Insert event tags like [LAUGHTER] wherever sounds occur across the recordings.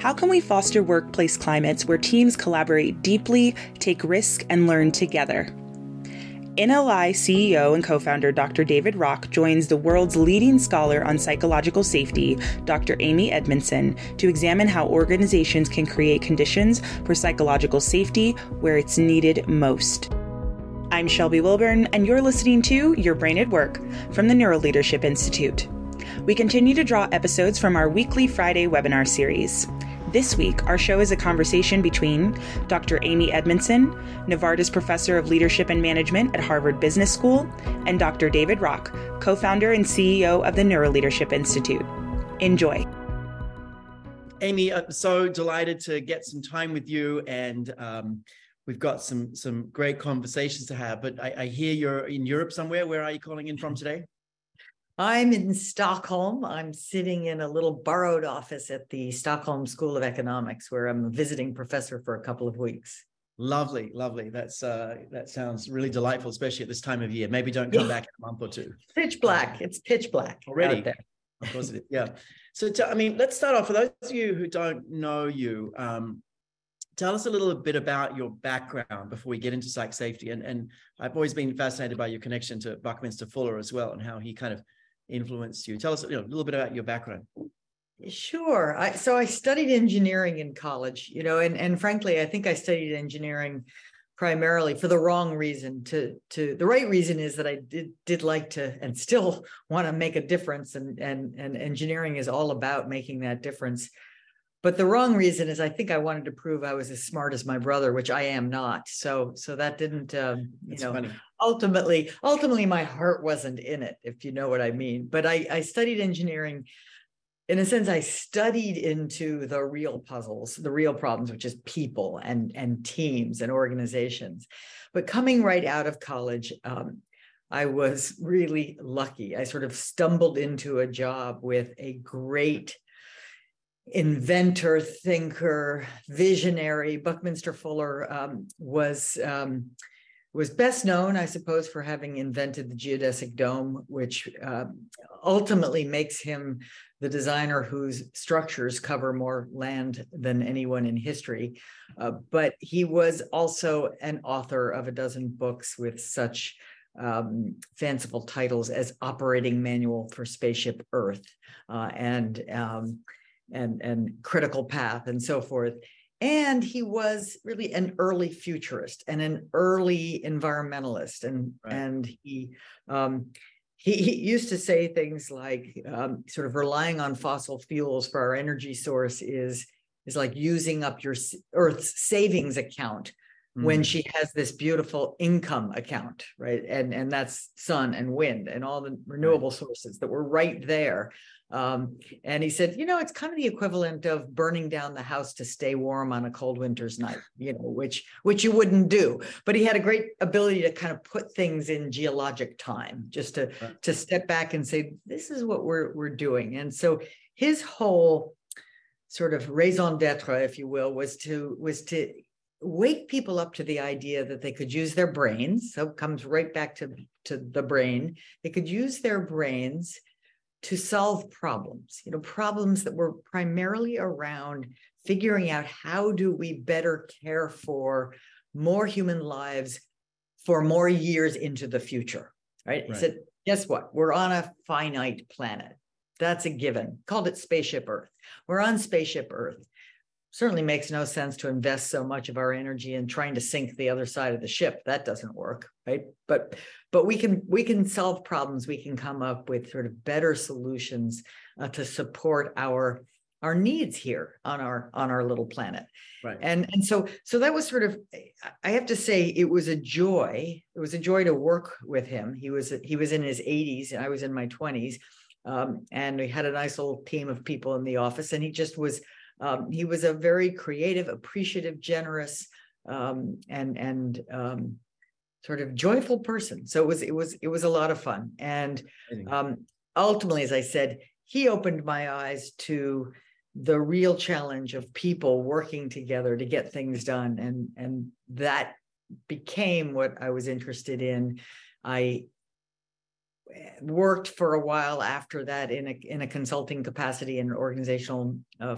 How can we foster workplace climates where teams collaborate deeply, take risk, and learn together? NLI CEO and co founder Dr. David Rock joins the world's leading scholar on psychological safety, Dr. Amy Edmondson, to examine how organizations can create conditions for psychological safety where it's needed most. I'm Shelby Wilburn, and you're listening to Your Brain at Work from the Neuroleadership Institute. We continue to draw episodes from our weekly Friday webinar series. This week, our show is a conversation between Dr. Amy Edmondson, Novartis Professor of Leadership and Management at Harvard Business School, and Dr. David Rock, co founder and CEO of the Neuroleadership Institute. Enjoy. Amy, I'm so delighted to get some time with you and um, we've got some some great conversations to have. But I, I, hear you're in Europe somewhere. Where are you calling in from today? I'm in Stockholm. I'm sitting in a little borrowed office at the Stockholm School of Economics, where I'm a visiting professor for a couple of weeks. Lovely, lovely. That's uh, that sounds really delightful, especially at this time of year. Maybe don't come back in a month or two. Pitch black. It's pitch black already. Of course it is. Yeah. So, to, I mean, let's start off. For those of you who don't know you, um, tell us a little bit about your background before we get into psych safety. And and I've always been fascinated by your connection to Buckminster Fuller as well, and how he kind of influenced you. Tell us you know, a little bit about your background. Sure. I, so I studied engineering in college, you know, and, and frankly, I think I studied engineering primarily for the wrong reason to to the right reason is that I did did like to and still [LAUGHS] want to make a difference and and and engineering is all about making that difference but the wrong reason is I think I wanted to prove I was as smart as my brother, which I am not. So so that didn't um, you That's know funny ultimately ultimately my heart wasn't in it if you know what i mean. But i i studied engineering. In a sense i studied into the real puzzles the real problems which is people and and teams and organizations. But coming right out of college um, i was really lucky. I sort of stumbled into a job with a great inventor thinker visionary. Buckminster fuller um, was um, was best known, I suppose, for having invented the geodesic dome, which uh, ultimately makes him the designer whose structures cover more land than anyone in history. Uh, but he was also an author of a dozen books with such um, fanciful titles as Operating Manual for Spaceship Earth uh, and um, and and Critical Path and so forth. And he was really an early futurist and an early environmentalist. And, right. and he, um, he, he, used to say things like um, sort of relying on fossil fuels for our energy source is, is like using up your Earth's savings account when mm. she has this beautiful income account right and and that's sun and wind and all the renewable sources that were right there um, and he said, you know, it's kind of the equivalent of burning down the house to stay warm on a cold winter's night, you know, which which you wouldn't do. But he had a great ability to kind of put things in geologic time, just to right. to step back and say, this is what we're we're doing. And so his whole sort of raison d'etre, if you will, was to was to wake people up to the idea that they could use their brains. So it comes right back to, to the brain. They could use their brains to solve problems, you know, problems that were primarily around figuring out how do we better care for more human lives for more years into the future, right? right. said, guess what? We're on a finite planet. That's a given. Called it Spaceship Earth. We're on Spaceship Earth certainly makes no sense to invest so much of our energy in trying to sink the other side of the ship. That doesn't work right? But but we can we can solve problems. We can come up with sort of better solutions uh, to support our our needs here on our on our little planet. Right. And and so so that was sort of i have to say it was a joy. It was a joy to work with him. He was he was in his 80s and i was in my 20s um, and we had a nice little team of people in the office and he just was um, he was a very creative, appreciative, generous, um, and and um, sort of joyful person. So it was it was it was a lot of fun. And um, ultimately, as I said, he opened my eyes to the real challenge of people working together to get things done, and and that became what I was interested in. I worked for a while after that in a in a consulting capacity and organizational uh,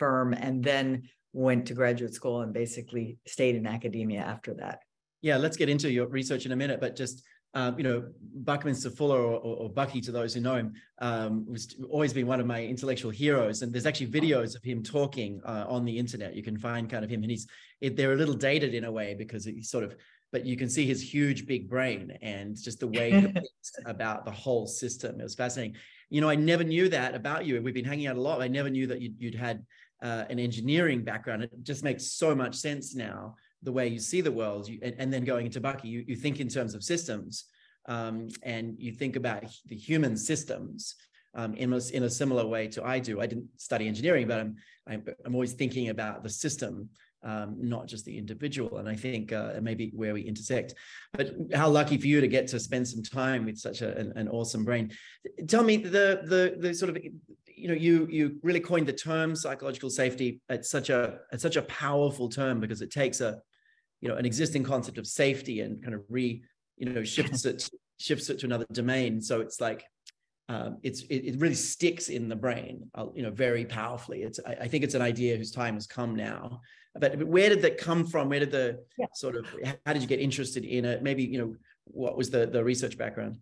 firm and then went to graduate school and basically stayed in academia after that. Yeah, let's get into your research in a minute, but just um, you know, Buckminster Fuller or, or, Bucky, to those who know him, um, was always been one of my intellectual heroes. And there's actually videos of him talking uh, on the internet. You can find kind of him, and he's it, they're a little dated in a way because he's sort of, but you can see his huge big brain and just the way he [LAUGHS] thinks about the whole system. It was fascinating. You know, I never knew that about you. We've been hanging out a lot. I never knew that you'd, you'd had uh, an engineering background. It just makes so much sense now the way you see the world you, and, and, then going into bucky you, you think in terms of systems um, and you think about the human systems um, in, a, in a similar way to i do i didn't study engineering but i'm i'm, I'm always thinking about the system um, not just the individual and i think uh, maybe where we intersect but how lucky for you to get to spend some time with such a, an, an awesome brain tell me the the the sort of you know you you really coined the term psychological safety it's such a it's such a powerful term because it takes a you know an existing concept of safety and kind of re you know shifts it [LAUGHS] shifts it to another domain. So it's like um, it's it, it, really sticks in the brain uh, you know very powerfully. It's I, I, think it's an idea whose time has come now. But, but where did that come from? Where did the yeah. sort of how did you get interested in it? Maybe you know what was the the research background?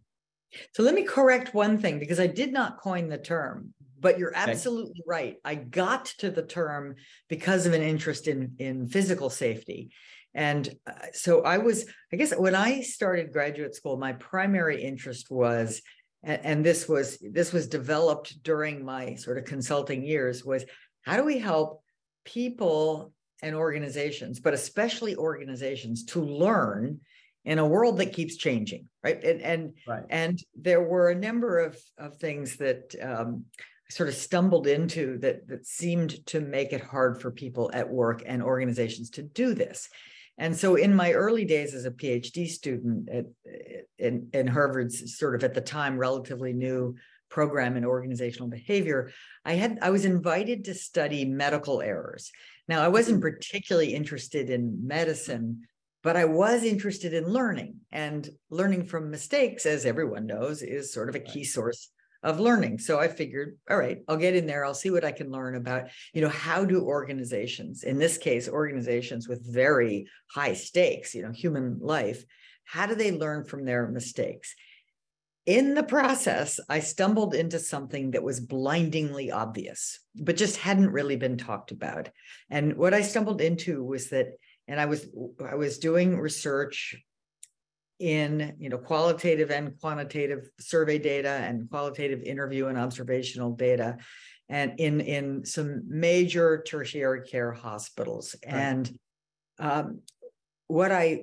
So let me correct one thing because i did not coin the term but you're absolutely right i got to the term because of an interest in in physical safety and uh, so I was, I guess when I started graduate school, my primary interest was, and, and this was this was developed during my sort of consulting years, was how do we help people and organizations, but especially organizations, to learn in a world that keeps changing, right? And and right. and there were a number of of things that um, sort of stumbled into that that seemed to make it hard for people at work and organizations to do this. And so in my early days as a PhD student at, in, in Harvard's sort of at the time relatively new program in organizational behavior, I had I was invited to study medical errors. Now I wasn't particularly interested in medicine, but I was interested in learning and learning from mistakes, as everyone knows, is sort of a key source of learning. So I figured, all right, I'll get in there. I'll see what I can learn about, you know, how do organizations, in this case, organizations with very high stakes, you know, human life, how do they learn from their mistakes? In the process, I stumbled into something that was blindingly obvious, but just hadn't really been talked about. And what I stumbled into was that, and I was I was doing research in you know qualitative and quantitative survey data and qualitative interview and observational data and in in some major tertiary care hospitals right. and um, what i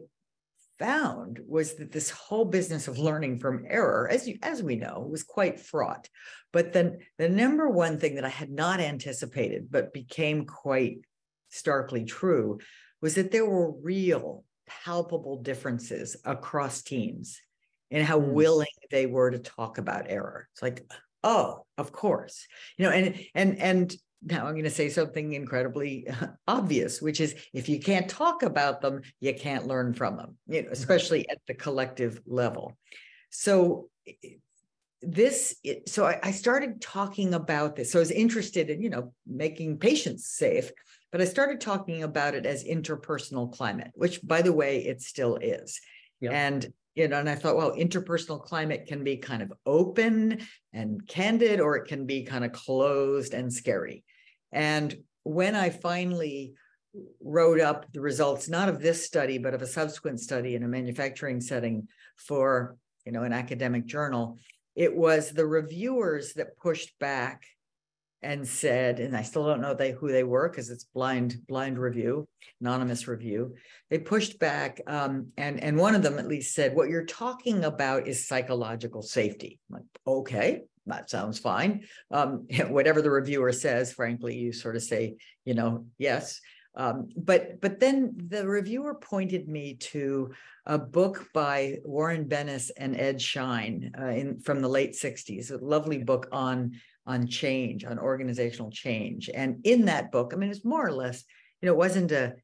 found was that this whole business of learning from error as you as we know was quite fraught but then the number one thing that i had not anticipated but became quite starkly true was that there were real palpable differences across teams and how mm. willing they were to talk about error. It's like, oh, of course, you know, and and and now I'm going to say something incredibly [LAUGHS] obvious, which is if you can't talk about them, you can't learn from them, you know, mm-hmm. especially at the collective level. So this so I, I started talking about this so i was interested in you know making patients safe but I started talking about it as interpersonal climate, which, by the way, it still is. Yep. And you know, and I thought, well, interpersonal climate can be kind of open and candid, or it can be kind of closed and scary. And when I finally wrote up the results, not of this study, but of a subsequent study in a manufacturing setting for, you know, an academic journal, it was the reviewers that pushed back and said, and I still don't know they who they were because it's blind blind review, anonymous review. They pushed back, um, and and one of them at least said, "What you're talking about is psychological safety." I'm like, okay, that sounds fine. Um, [LAUGHS] whatever the reviewer says, frankly, you sort of say, you know, yes. Um, but but then the reviewer pointed me to a book by Warren Bennis and Ed Schein uh, in from the late '60s, a lovely book on on change, on organizational change. And in that book, I mean, it's more or less, you know, it wasn't a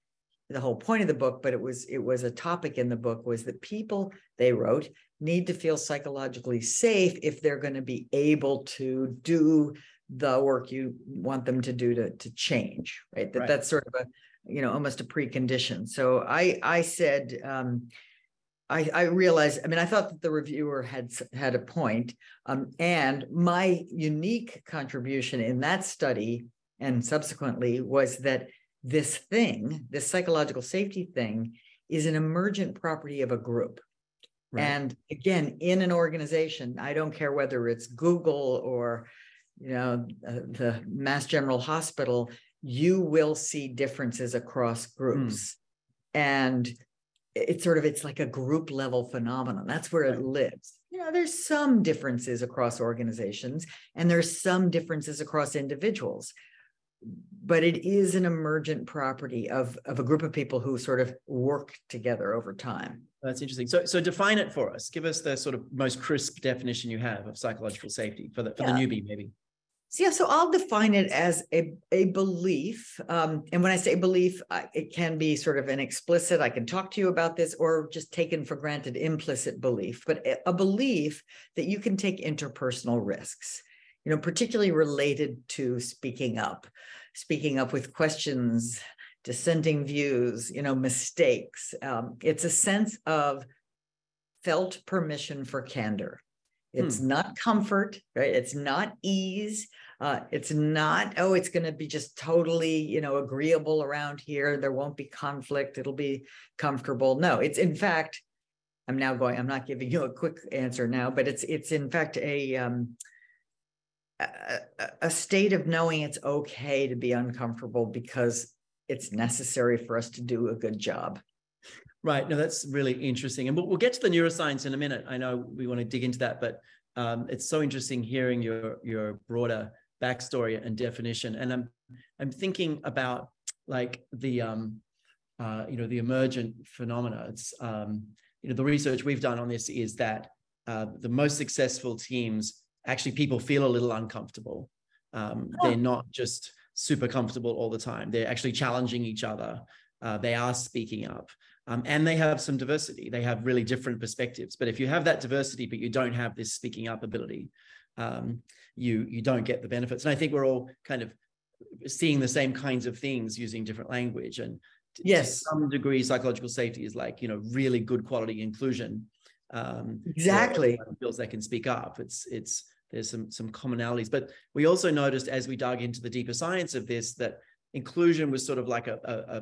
the whole point of the book, but it was it was a topic in the book was that people they wrote need to feel psychologically safe if they're going to be able to do the work you want them to do to to change right that Right. that's sort of a you know almost a precondition so i i said um I, I realized, I mean, I thought that the reviewer had had a point, um, and my unique contribution in that study and subsequently was that this thing, this psychological safety thing, is an emergent property of a group. Right. And again, in an organization, I don't care whether it's Google or, you know, uh, the Mass General Hospital, you will see differences across groups. And it's sort of it's like a group level phenomenon. That's where it lives. You know, there's some differences across organizations and there's some differences across individuals. But it is an emergent property of, of a group of people who sort of work together over time. That's interesting. So, so define it for us. Give us the sort of most crisp definition you have of psychological safety for the for the newbie, maybe. So, yeah, so I'll define it as a, a belief. Um, and when I say belief, I, it can be sort of an explicit, I can talk to you about this, or just taken for granted implicit belief, but a, belief that you can take interpersonal risks, you know, particularly related to speaking up, speaking up with questions, dissenting views, you know, mistakes. Um, it's a sense of felt permission for candor. It's not comfort, right? It's not ease. Uh, it's not, oh, it's going to be just totally, you know, agreeable around here. There won't be conflict. It'll be comfortable. No, it's in fact, I'm now going, I'm not giving you a quick answer now, but it's it's in fact a um a- a state of knowing it's okay to be uncomfortable because it's necessary for us to do a good job. Right. No, that's really interesting. And we'll, we'll get to the neuroscience in a minute. I know we want to dig into that, but um, it's so interesting hearing your your broader backstory and definition. And I'm I'm thinking about like the um, uh, you know the emergent phenomena. It's um, you know the research we've done on this is that uh, the most successful teams actually people feel a little uncomfortable. Um. They're not just super comfortable all the time. They're actually challenging each other. Uh, they are speaking up. Um, and they have some diversity. They have really different perspectives. But if you have that diversity, but you don't have this speaking up ability, um, you you don't get the benefits. And I think we're all kind of seeing the same kinds of things using different language. And t- to Yes. some degree, psychological safety is like you know really good quality inclusion. Um, Exactly. feels they can speak up. It's it's there's some some commonalities. But we also noticed as we dug into the deeper science of this that inclusion was sort of like a,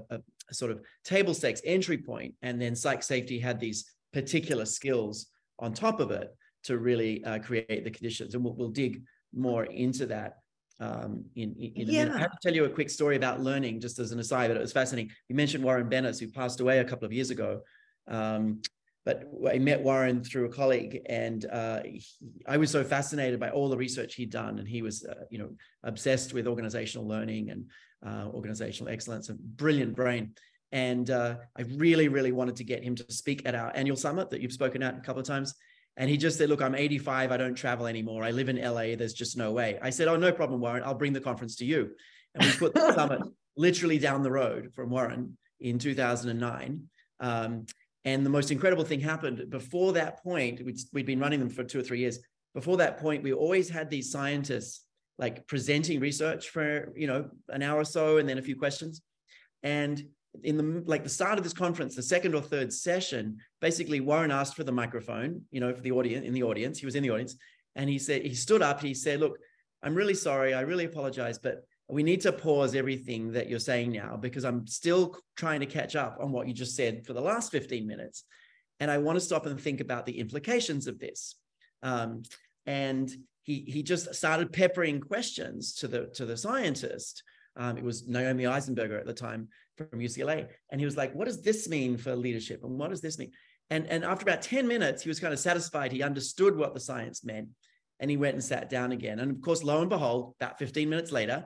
a, a sort of table stakes entry point, and then psych safety had these particular skills on top of it to really uh, create the conditions. And we'll, we'll dig more into that um, in, in, in a minute. I have to tell you a quick story about learning, just as an aside, but it was fascinating. You mentioned Warren Bennis, who passed away a couple of years ago. Um, but I met Warren through a colleague, and uh, he, I was so fascinated by all the research he'd done, and he was, uh, you know, obsessed with organizational learning and uh, organizational excellence, and brilliant brain. And uh, I really, really wanted to get him to speak at our annual summit that you've spoken at a couple of times. And he just said, "Look, I'm 85. I don't travel anymore. I live in LA. There's just no way." I said, "Oh, no problem, Warren. I'll bring the conference to you." And we put the [LAUGHS] summit literally down the road from Warren in 2009. Um, and the most incredible thing happened before that point. We'd, we'd been running them for two or three years. Before that point, we always had these scientists like presenting research for you know an hour or so, and then a few questions. And in the like the start of this conference, the second or third session, basically Warren asked for the microphone, you know, for the audience in the audience. He was in the audience, and he said he stood up. He said, "Look, I'm really sorry. I really apologize, but we need to pause everything that you're saying now because I'm still trying to catch up on what you just said for the last 15 minutes. And I want to stop and think about the implications of this. Um, and he, he just started peppering questions to the, to the scientist. Um, it was Naomi Eisenberger at the time from UCLA. And he was like, what does this mean for leadership? And what does this mean? And, and after about 10 minutes, he was kind of satisfied. He understood what the science meant. And he went and sat down again. And of course, lo and behold, about 15 minutes later,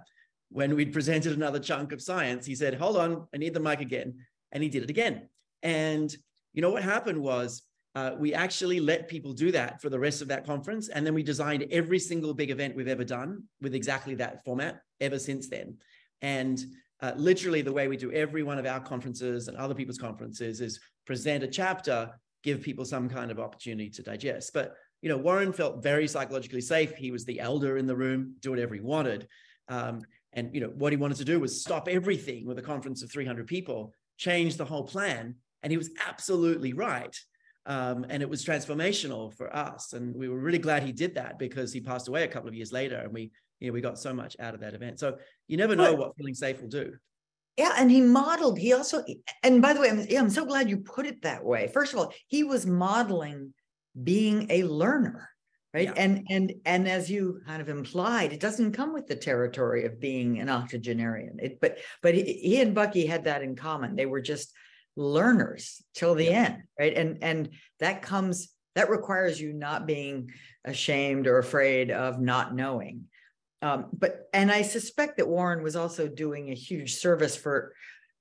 when we'd presented another chunk of science, he said, Hold on, I need the mic again. And he did it again. And you know what happened was uh, we actually let people do that for the rest of that conference. And then we designed every single big event we've ever done with exactly that format ever since then. And uh, literally, the way we do every one of our conferences and other people's conferences is present a chapter, give people some kind of opportunity to digest. But you know, Warren felt very psychologically safe. He was the elder in the room, do whatever he wanted. Um, and you know what he wanted to do was stop everything with a conference of 300 people, change the whole plan, and he was absolutely right. Um, and it was transformational for us, and we were really glad he did that because he passed away a couple of years later, and we you know we got so much out of that event. So you never know what feeling safe will do. Yeah, and he modeled. He also, and by the way, I'm, yeah, I'm so glad you put it that way. First of all, he was modeling being a learner right yeah. and and and as you kind of implied it doesn't come with the territory of being an octogenarian it but but he, he and bucky had that in common they were just learners till the yeah. end right and and that comes that requires you not being ashamed or afraid of not knowing um, but and i suspect that warren was also doing a huge service for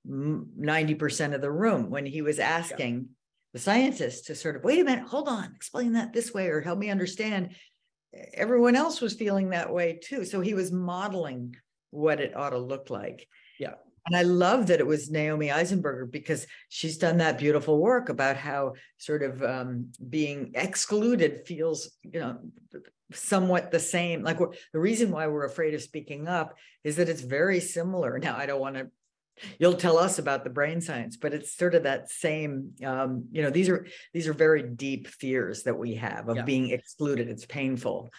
90% of the room when he was asking the scientists to sort of wait a minute, hold on, explain that this way or help me understand. Everyone else was feeling that way too. So he was modeling what it ought to look like. Yeah. And I love that it was Naomi Eisenberger because she's done that beautiful work about how sort of um, being excluded feels, you know, somewhat the same. Like the reason why we're afraid of speaking up is that it's very similar. Now, I don't want to you'll tell us about the brain science but it's sort of that same um, you know these are these are very deep fears that we have of yeah. being excluded it's painful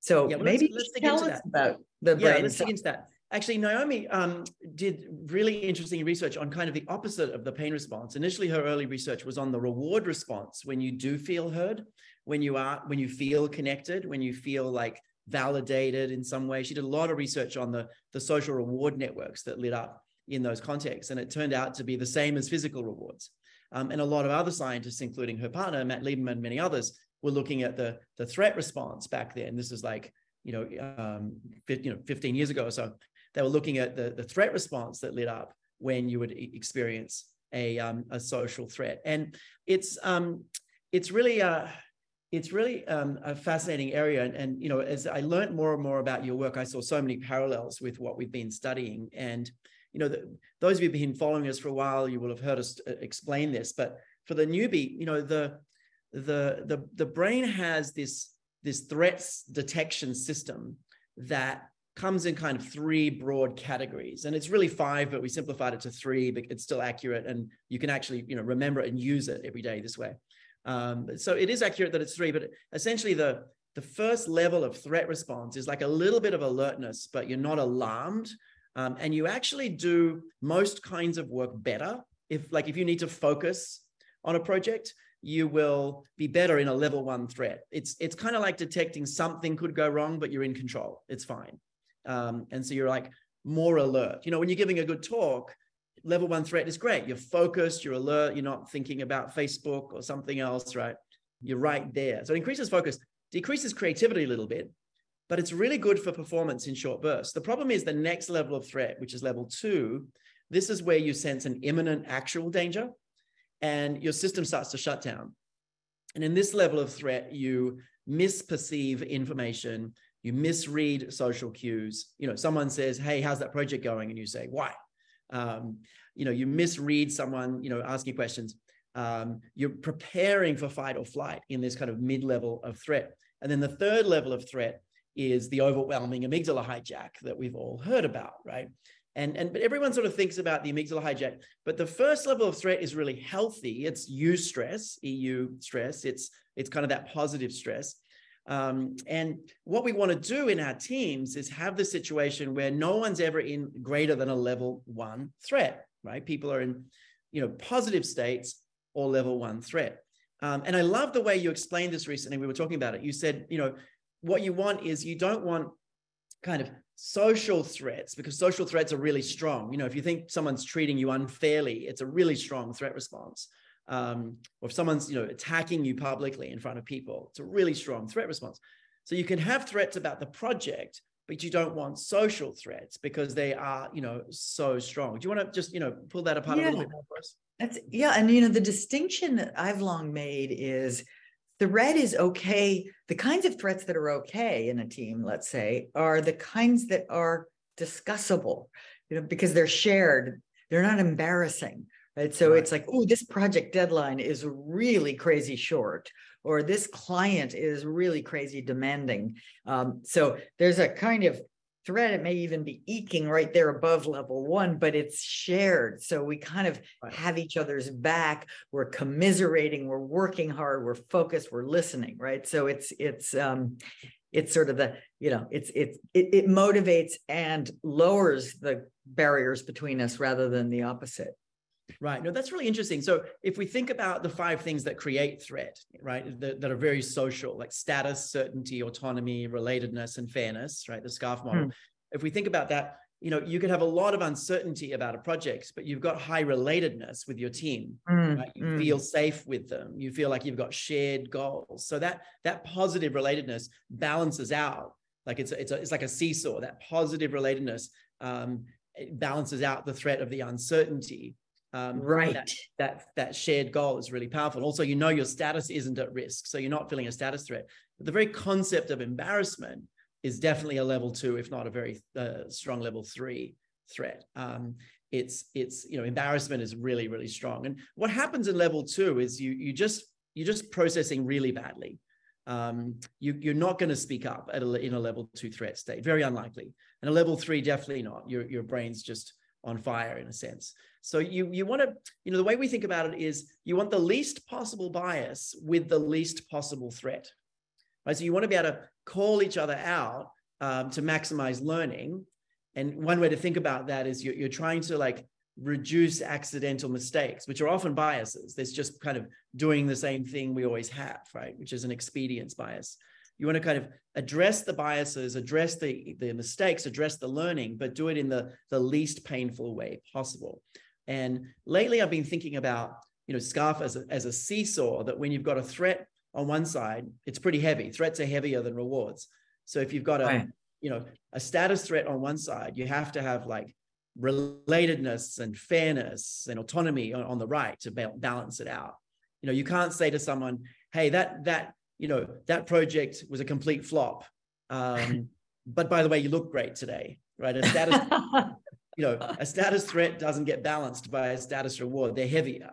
so yeah, well, maybe let's, let's tell us that. about the brain yeah, let's dig into that actually naomi um, did really interesting research on kind of the opposite of the pain response initially her early research was on the reward response when you do feel heard when you are when you feel connected when you feel like validated in some way she did a lot of research on the the social reward networks that lit up in those contexts. And it turned out to be the same as physical rewards. Um, and a lot of other scientists, including her partner, Matt Lieberman, and many others, were looking at the, the threat response back then. This is like, you know, um, you know, 15 years ago or so. They were looking at the, the threat response that lit up when you would experience a, um, a social threat. And it's, um, it's really, uh, it's really um, a fascinating area. And, and, you know, as I learned more and more about your work, I saw so many parallels with what we've been studying. And you know, the, those of you who've been following us for a while, you will have heard us uh, explain this. But for the newbie, you know, the the the the brain has this this threats detection system that comes in kind of three broad categories. And it's really five but we simplified it to three but it's still accurate. And you can actually you know remember it and use it every day this way. Um, so it is accurate that it's three but essentially the the first level of threat response is like a little bit of alertness but you're not alarmed. Um, and you actually do most kinds of work better. If like if you need to focus on a project you will be better in a level one threat. It's it's kind of like detecting something could go wrong but you're in control. It's fine um, and so you're like more alert you know when you're giving a good talk level one threat is great you're focused you're alert you're not thinking about facebook or something else right you're right there so it increases focus decreases creativity a little bit but it's really good for performance in short bursts. The problem is the next level of threat, which is level two. This is where you sense an imminent actual danger and your system starts to shut down. And in this level of threat, you misperceive information, you misread social cues. You know, someone says, Hey, how's that project going? And you say, Why? Um, you know, you misread someone, you know, asking questions. Um, you're preparing for fight or flight in this kind of mid level of threat. And then the third level of threat is the overwhelming amygdala hijack that we've all heard about, right? And, and but everyone sort of thinks about the amygdala hijack. But the first level of threat is really healthy. It's eustress, EU stress. It's it's kind of that positive stress. Um, and what we want to do in our teams is have the situation where no one's ever in greater than a level one threat, right? People are in, you know, positive states or level one threat. Um, and I love the way you explained this recently. We were talking about it. You said, you know, what you want is you don't want kind of social threats because social threats are really strong. You know, if you think someone's treating you unfairly, it's a really strong threat response. Um, or if someone's, you know, attacking you publicly in front of people, it's a really strong threat response. So you can have threats about the project, but you don't want social threats because they are, you know, so strong. Do you want to just, you know, pull that apart yeah. a little bit more for us? That's yeah, and you know, the distinction that I've long made is threat is okay. The kinds of threats that are okay in a team, let's say, are the kinds that are discussable, you know, because they're shared. They're not embarrassing, right? So right. it's like, oh, this project deadline is really crazy short, or this client is really crazy demanding. Um, so there's a kind of thread. It may even be eking right there above level one, but it's shared. So we kind of right. have each other's back. We're commiserating. We're working hard. We're focused. We're listening. Right. So it's it's um, it's sort of the you know it's it's it, it motivates and lowers the barriers between us rather than the opposite. Right. No, that's really interesting. So if we think about the five things that create threat, right, that, that are very social, like status, certainty, autonomy, relatedness, and fairness, right, the SCARF model. Hmm. If we think about that, you know, you could have a lot of uncertainty about a project, but you've got high relatedness with your team. Mm, right? You mm. feel safe with them. You feel like you've got shared goals. So that that positive relatedness balances out. Like it's it's a, it's like a seesaw. That positive relatedness um, balances out the threat of the uncertainty um, right. That, that, that shared goal is really powerful. Also, you know your status isn't at risk, so you're not feeling a status threat. But the very concept of embarrassment is definitely a level two, if not a very uh, strong level three threat. Um, it's it's you know embarrassment is really really strong. And what happens in level two is you you just you're just processing really badly. Um, you, you're not going to speak up at a, in a level two threat state. Very unlikely. And a level three, definitely not. Your your brain's just on fire in a sense. So you you want to, you know, the way we think about it is you want the least possible bias with the least possible threat. Right. So you want to be able to call each other out um, to maximize learning. And one way to think about that is you're, you're trying to like reduce accidental mistakes, which are often biases. There's just kind of doing the same thing we always have, right? Which is an expedience bias. You want to kind of address the biases, address the, the mistakes, address the learning, but do it in the, the least painful way possible. And lately, I've been thinking about you know SCARF as a, as a seesaw. That when you've got a threat on one side, it's pretty heavy. Threats are heavier than rewards. So if you've got a right. you know a status threat on one side, you have to have like relatedness and fairness and autonomy on, on the right to ba- balance it out. You know, you can't say to someone, "Hey, that that you know that project was a complete flop." Um, [LAUGHS] but by the way, you look great today, right? A status [LAUGHS] you know, a status threat doesn't get balanced by a status reward. They're heavier.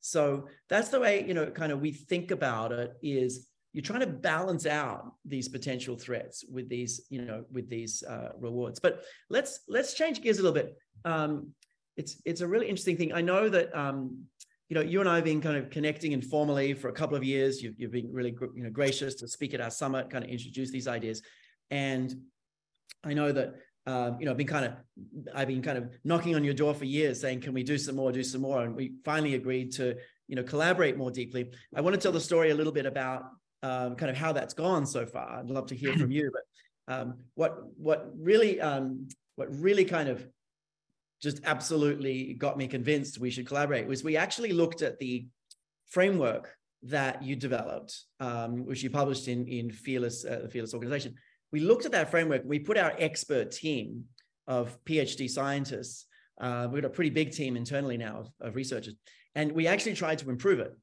So that's the way, you know, kind of we think about it is you're trying to balance out these potential threats with these, you know, with these uh, rewards. But let's let's change gears a little bit. Um, it's it's a really interesting thing. I know that um, you know you and I have been kind of connecting informally for a couple of years. You've you've been really you know gracious to speak at our summit, kind of introduce these ideas, and I know that um, you know, I've been kind of, I've been kind of knocking on your door for years saying, can we do some more, do some more? And we finally agreed to, you know, collaborate more deeply. I want to tell the story a little bit about um, kind of how that's gone so far. I'd love to hear from you, but um, what, what really, um, what really kind of just absolutely got me convinced we should collaborate was we actually looked at the framework that you developed, um, which you published in, in Fearless, uh, the Fearless organization we looked at that framework. We put our expert team of PhD scientists. Uh, we've got a pretty big team internally now of, of researchers, and we actually tried to improve it.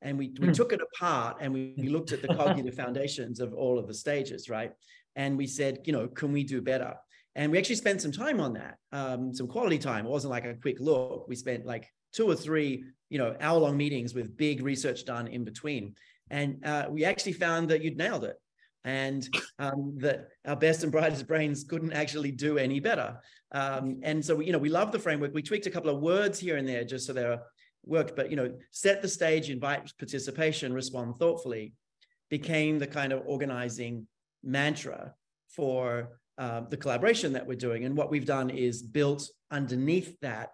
And we, we mm. took it apart and we, we looked at the cognitive foundations of all of the stages, right? And we said, you know, can we do better? And we actually spent some time on that, um, some quality time. It wasn't like a quick look. We spent like two or three, you know, hour-long meetings with big research done in between. And uh, we actually found that you'd nailed it and um, that our best and brightest brains couldn't actually do any better. Um, and so, we, you know, we love the framework. We tweaked a couple of words here and there just so they worked, but you know, set the stage, invite participation, respond thoughtfully, became the kind of organizing mantra for uh, the collaboration that we're doing. And what we've done is built underneath that.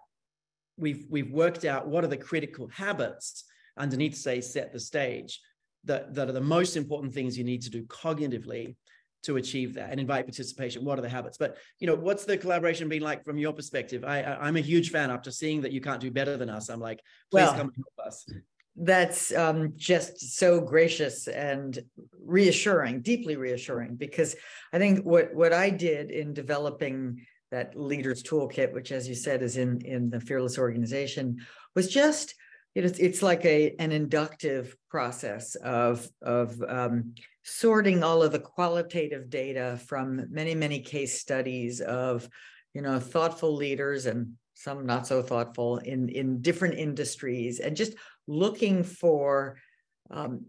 We've we've worked out what are the critical habits underneath, say, set the stage that, that are the most important things you need to do cognitively to achieve that and invite participation what are the habits but you know what's the collaboration been like from your perspective i, I am a huge fan after seeing that you can't do better than us i'm like please well, come help us that's um, just so gracious and reassuring deeply reassuring because i think what what i did in developing that leaders toolkit which as you said is in in the fearless organization was just it's it's like a an inductive process of of um, sorting all of the qualitative data from many many case studies of you know thoughtful leaders and some not so thoughtful in in different industries and just looking for um,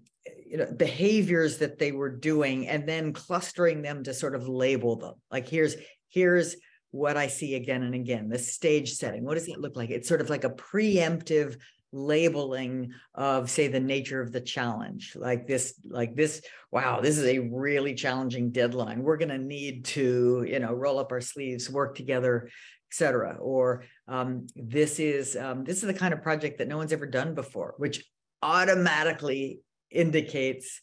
you know behaviors that they were doing and then clustering them to sort of label them. Like here's here's what i see again and again the stage setting. What does it look like? It's sort of like a preemptive labeling of say the nature of the challenge. Like this like this wow this is a really challenging deadline. We're going to need to you know roll up our sleeves work together etc or um, this is um, this is the kind of project that no one's ever done before which automatically indicates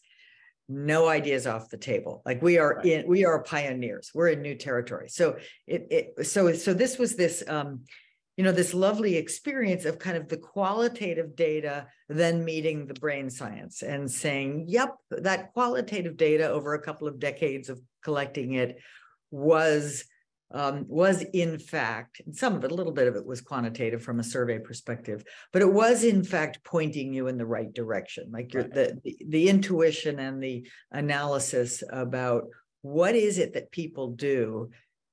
no ideas off the table. Like we are in we are pioneers. We're in new territory. So it, it so so this was this um you know this lovely experience of kind of the qualitative data then meeting the brain science and saying yep that qualitative data over a couple of decades of collecting it was um, was in fact, some of it, a little bit of it was quantitative from a survey perspective, but it was in fact pointing you in the right direction. Like right. the, the, the intuition and the analysis about what is it that people do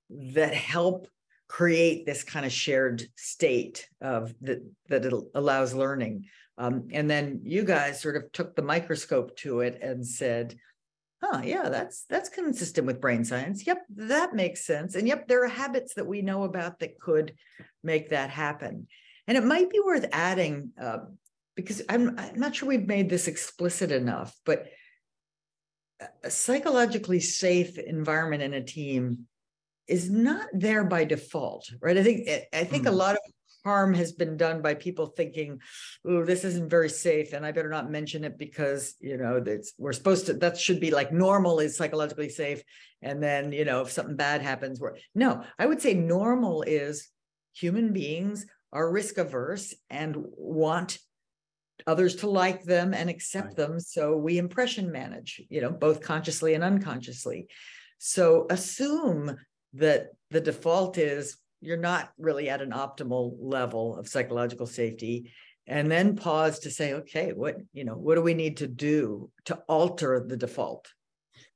that help create this kind of shared state of that that allows learning. Um, and then you guys sort of took the microscope to it and said, huh yeah that's that's consistent with brain science. Yep that makes sense and yep there are habits that we know about that could make that happen. And it might be worth adding uh, because I'm, I'm not sure we've made this explicit enough but a psychologically safe environment in a team is not there by default right? I think i think mm. a lot of harm has been done by people thinking, "Oh, this isn't very safe, and I better not mention it because you know that's we're supposed to. That should be like normal is psychologically safe, and then you know if something bad happens, we're no. I would say normal is human beings are risk averse and want others to like them and accept right. them so we impression manage you know both consciously and unconsciously so assume that the default is you're not really at an optimal level of psychological safety. And then pause to say okay what you know what do we need to do to alter the default?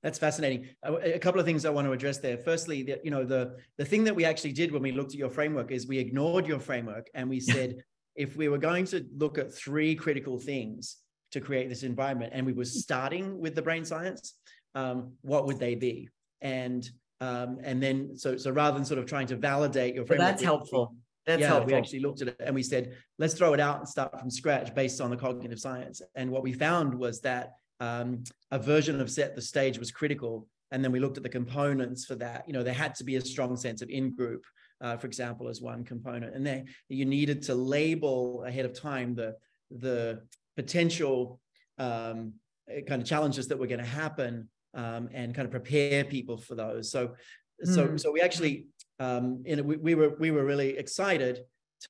That's fascinating. A couple of things i want to address there. Firstly that you know the the thing that we actually did when we looked at your framework is we ignored your framework and we said if we were going to look at three critical things to create this environment and we were starting with the brain science um, what would they be? And um, and then, so so rather than sort of trying to validate your framework, well, that's helpful. That's yeah, helpful. we actually looked at it and we said, let's throw it out and start from scratch based on the cognitive science. And what we found was that um, a version of set the stage was critical. And then we looked at the components for that. You know, there had to be a strong sense of in group, uh, for example, as one component. And then you needed to label ahead of time the the potential um, kind of challenges that were going to happen um, and kind of prepare people for those. So, mm. so, hmm. so we actually, um, in, we, we were we were really excited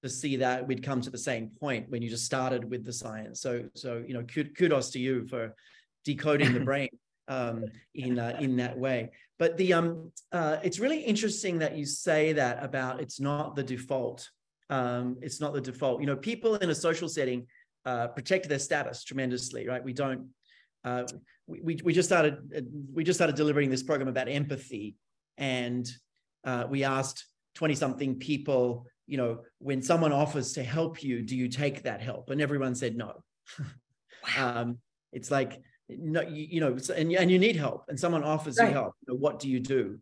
to see that we'd come to the same point when you just started with the science. So, so you know, kudos to you for decoding the [LAUGHS] brain um, in uh, in that way. But the um, uh, it's really interesting that you say that about it's not the default. Um, it's not the default. You know, people in a social setting uh, protect their status tremendously, right? We don't uh, we, we just started uh, we just started delivering this program about empathy. And uh, we asked 20 something people you know when someone offers to help you do you take that help? And everyone said no. Wow. [LAUGHS] um, it's like no you, you, know and, and you need help and someone offers right. you help you know, what do you do?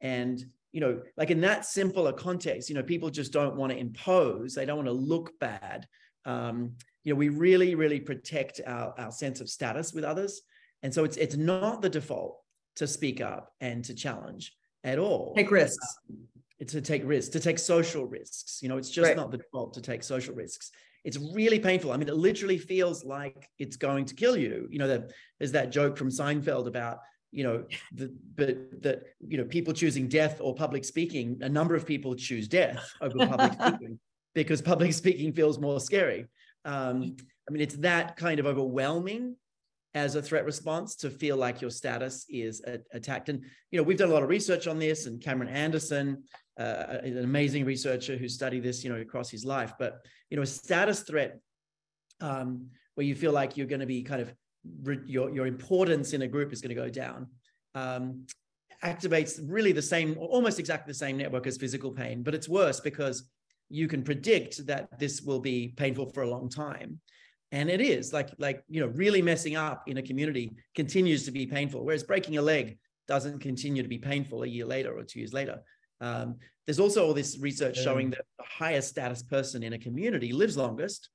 And you know like in that simpler context you know people just don't want to impose they don't want to look bad. Um, you know we really really protect our, our sense of status with others and so it's it's not the default to speak up and to challenge at all. Take risks. Um, it's to take risks to take social risks. You know it's just right. not the default to take social risks. It's really painful. I mean it literally feels like it's going to kill you. You know there's that joke from seinfeld about you know the, but that you know people choosing death or public speaking a number of people choose death over public [LAUGHS] speaking because public speaking feels more scary. Um, I mean, it's that kind of overwhelming as a threat response to feel like your status is a- attacked. And you know, we've done a lot of research on this, and Cameron Anderson, uh, an amazing researcher who studied this, you know, across his life. But you know, a status threat um, where you feel like you're going to be kind of re- your your importance in a group is going to go down. Um, activates really the same, almost exactly the same network as physical pain, but it's worse because you can predict that this will be painful for a long time. And it is like like you know really messing up in a community continues to be painful whereas breaking a leg doesn't continue to be painful a year later or two years later. Um, there's also all this research showing that the highest status person in a community lives longest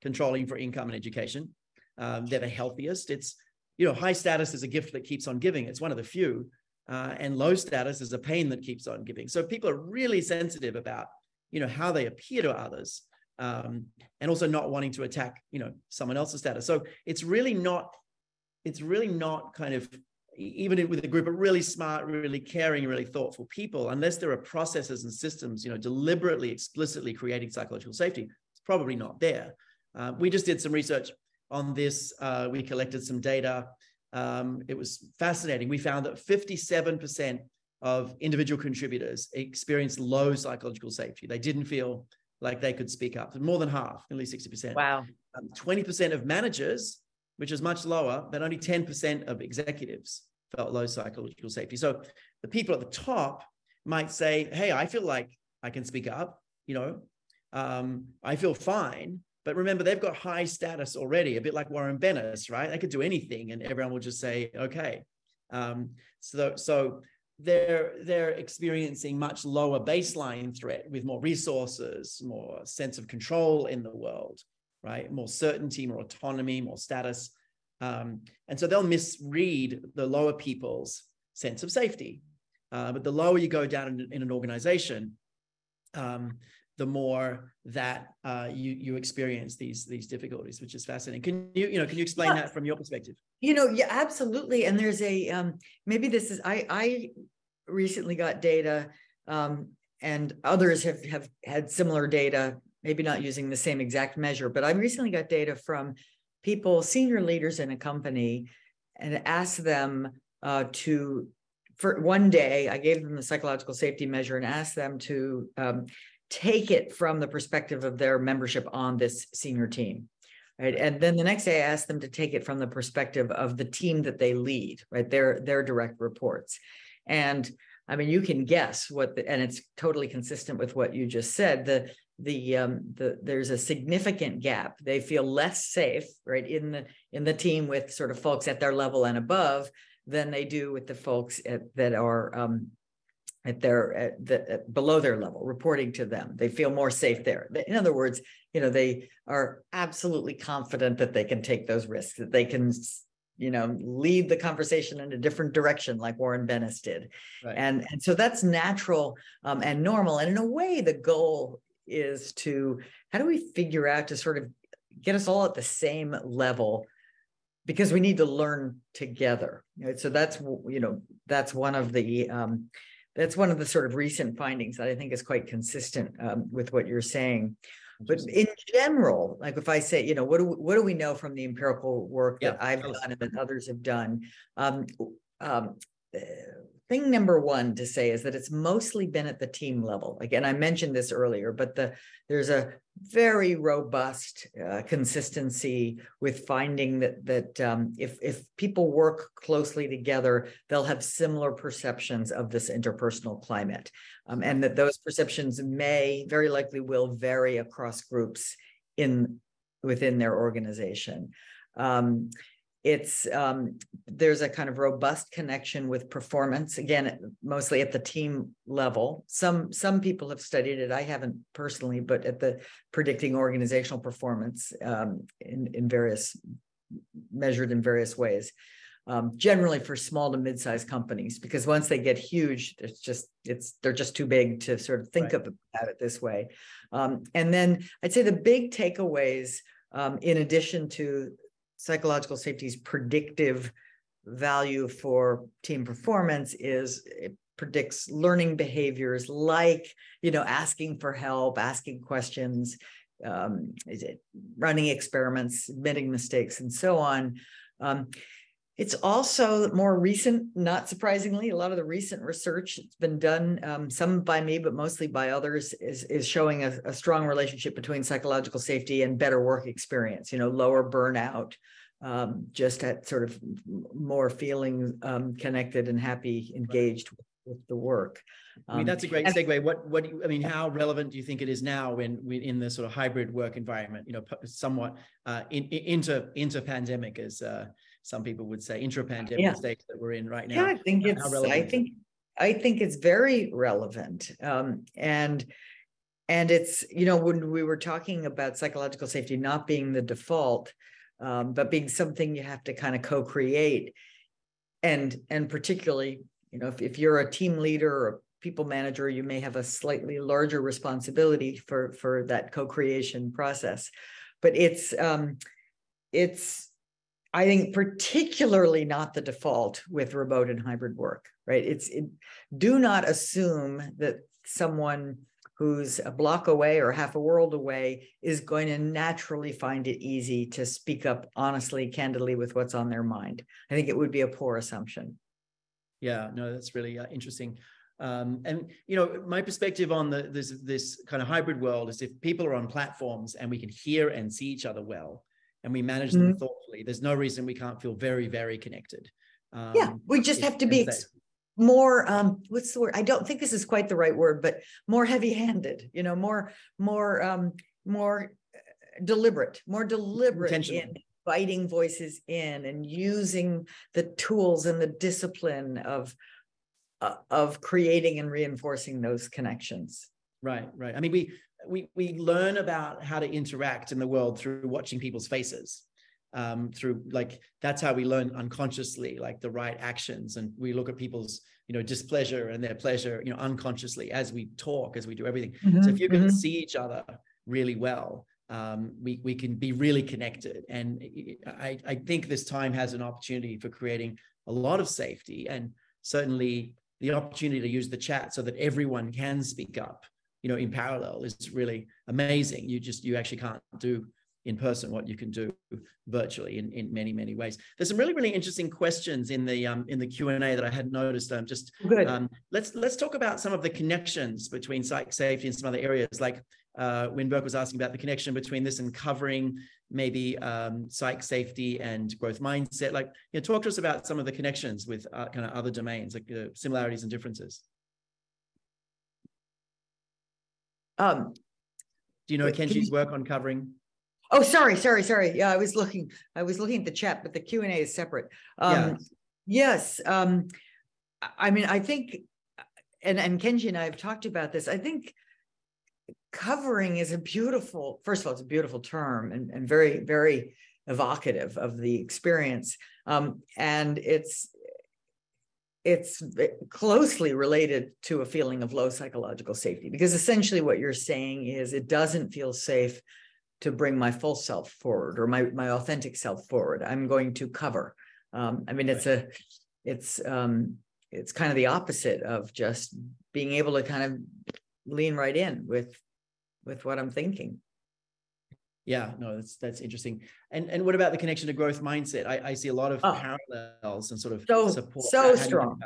controlling for income and education. Um, they're the healthiest. It's you know high status is a gift that keeps on giving. It's one of the few. Uh, and low status is a pain that keeps on giving. So people are really sensitive about you know how they appear to others um, and also not wanting to attack you know someone else's status. So it's really not it's really not kind of even with a group of really smart really caring really thoughtful people unless there are processes and systems you know deliberately explicitly creating psychological safety it's probably not there. Uh, we just did some research on this uh, we collected some data. Um, it was fascinating. We found that 57% of individual contributors experienced low psychological safety. They didn't feel like they could speak up. More than half, at least 60%. Wow. Um, 20% of managers, which is much lower, but only 10% of executives felt low psychological safety. So the people at the top might say, Hey, I feel like I can speak up, you know, um, I feel fine. But remember, they've got high status already, a bit like Warren Bennis, right? They could do anything and everyone will just say, okay. Um, so, so they're they're experiencing much lower baseline threat with more resources, more sense of control in the world, right? More certainty, more autonomy, more status, um, and so they'll misread the lower people's sense of safety. Uh, but the lower you go down in, in an organization, um, the more that uh, you you experience these these difficulties, which is fascinating. Can you you know can you explain yeah. that from your perspective? You know, yeah, absolutely. And there's a um, maybe this is I I recently got data, um, and others have have had similar data. Maybe not using the same exact measure, but I recently got data from people, senior leaders in a company, and asked them uh, to for one day. I gave them the psychological safety measure and asked them to um, take it from the perspective of their membership on this senior team right? And then the next day i asked them to take it from the perspective of the team that they lead right? Their their direct reports. And i mean you can guess what the, and it's totally consistent with what you just said the the um the there's a significant gap. They feel less safe right in the in the team with sort of folks at their level and above than they do with the folks at, that are um at their at the at below their level reporting to them. They feel more safe there. In other words you know they are absolutely confident that they can take those risks that they can you know lead the conversation in a different direction like warren bennis did. Right. and and so that's natural um, and normal. And in a way the goal is to how do we figure out to sort of get us all at the same level? Because we need to learn together. Right? so that's you know that's one of the um, that's one of the sort of recent findings that I think is quite consistent um, with what you're saying. But in general, like if I say, you know, what do we, what do we know from the empirical work yeah, that I've done and that others have done? Um, um, uh, thing number one to say is that it's mostly been at the team level. Again, I mentioned this earlier, but the there's a very robust uh, consistency with finding that that um, if if people work closely together, they'll have similar perceptions of this interpersonal climate, um, and that those perceptions may very likely will vary across groups in within their organization. Um, it's um, there's a kind of robust connection with performance again mostly at the team level. Some some people have studied it. I haven't personally but at the predicting organizational performance um, in in various measured in various ways um, generally for small to mid-sized companies because once they get huge it's just it's they're just too big to sort of think right. about it this way. Um, and then i'd say the big takeaways um, in addition to psychological safety's predictive value for team performance is it predicts learning behaviors like you know asking for help asking questions um, running experiments admitting mistakes and so on. Um, it's also more recent not surprisingly a lot of the recent research that's been done um, some by me but mostly by others is, is showing a, a strong relationship between psychological safety and better work experience you know lower burnout um, just at sort of more feeling um, connected and happy, engaged with with the work. I mean, that's a great segue. What, what do you, I mean, how relevant do you think it is now when we in the sort of hybrid work environment, you know, somewhat uh, in, in, into, into pandemic as uh, some people would say, intra-pandemic yeah. state that we're in right now? Yeah, I think it's, I think, I think it's very relevant. Um, and, and it's, you know, when we were talking about psychological safety not being the default, um, but being something you have to kind of co-create and and particularly you know if, if you're a team leader or people manager you may have a slightly larger responsibility for for that co-creation process but it's um it's i think particularly not the default with remote and hybrid work right it's it, do not assume that someone who's a block away or half a world away is going to naturally find it easy to speak up honestly, candidly with what's on their mind. I think it would be a poor assumption. Yeah, no, that's really uh, interesting. Um, and you know, my perspective on the this this kind of hybrid world is if people are on platforms and we can hear and see each other well, and we manage them mm-hmm. thoughtfully, there's no reason we can't feel very, very connected. Um, yeah, we just have to be more um what's the word i don't think this is quite the right word but more heavy handed you know more more um more uh, deliberate more deliberate in inviting voices in and using the tools and the discipline of uh, of creating and reinforcing those connections right right i mean we we we learn about how to interact in the world through watching people's faces um, through like that's how we learn unconsciously like the right actions. And we look at people's you know displeasure and their pleasure you know unconsciously as we talk as we do everything. Mm-hmm, so if you can mm-hmm. see each other really well um, we we can be really connected. And I, I think this time has an opportunity for creating a lot of safety and certainly the opportunity to use the chat so that everyone can speak up you know in parallel is really amazing. You just you actually can't do in person what you can do virtually in, in many many ways. There's some really really interesting questions in the um, in the q&a that i hadn't noticed. Um, just Good. Um, let's let's talk about some of the connections between psych safety and some other areas. Like uh, when Burke was asking about the connection between this and covering maybe um, psych safety and growth mindset. Like you know, talk to us about some of the connections with uh, kind of other domains like uh, similarities and differences um, do you know Kenji's you... work on covering Oh, sorry, sorry, sorry. Yeah, I was looking. I was looking at the chat, but the Q and A is separate. Um, yeah. Yes. Um, I mean, I think, and and Kenji and I have talked about this. I think covering is a beautiful. First of all, it's a beautiful term and and very very evocative of the experience. Um, and it's it's closely related to a feeling of low psychological safety because essentially what you're saying is it doesn't feel safe to bring my full self forward or my my authentic self forward. I'm going to cover. Um, I mean, it's a it's um, it's kind of the opposite of just being able to kind of lean right in with with what I'm thinking. Yeah, no, that's that's interesting. And and what about the connection to growth mindset? I, I see a lot of oh, parallels and sort of so support. So strong.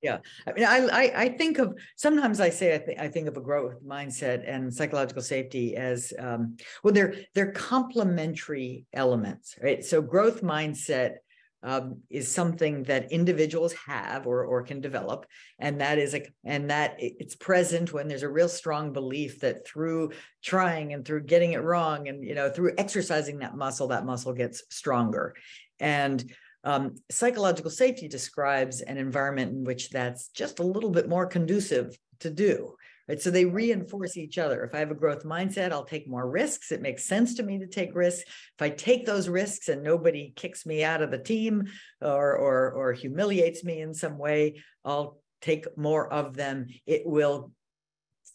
Yeah, I mean, I, I, I think of sometimes I say I, th- I think of a growth mindset and psychological safety as um, well. They're they're complementary elements, right? So growth mindset um, is something that individuals have or or can develop, and that is like and that it's present when there's a real strong belief that through trying and through getting it wrong and you know through exercising that muscle, that muscle gets stronger, and um, psychological safety describes an environment in which that's just a little bit more conducive to do. Right. So they reinforce each other. If I have a growth mindset, I'll take more risks. It makes sense to me to take risks. If I take those risks and nobody kicks me out of the team or or, or humiliates me in some way, I'll take more of them. It will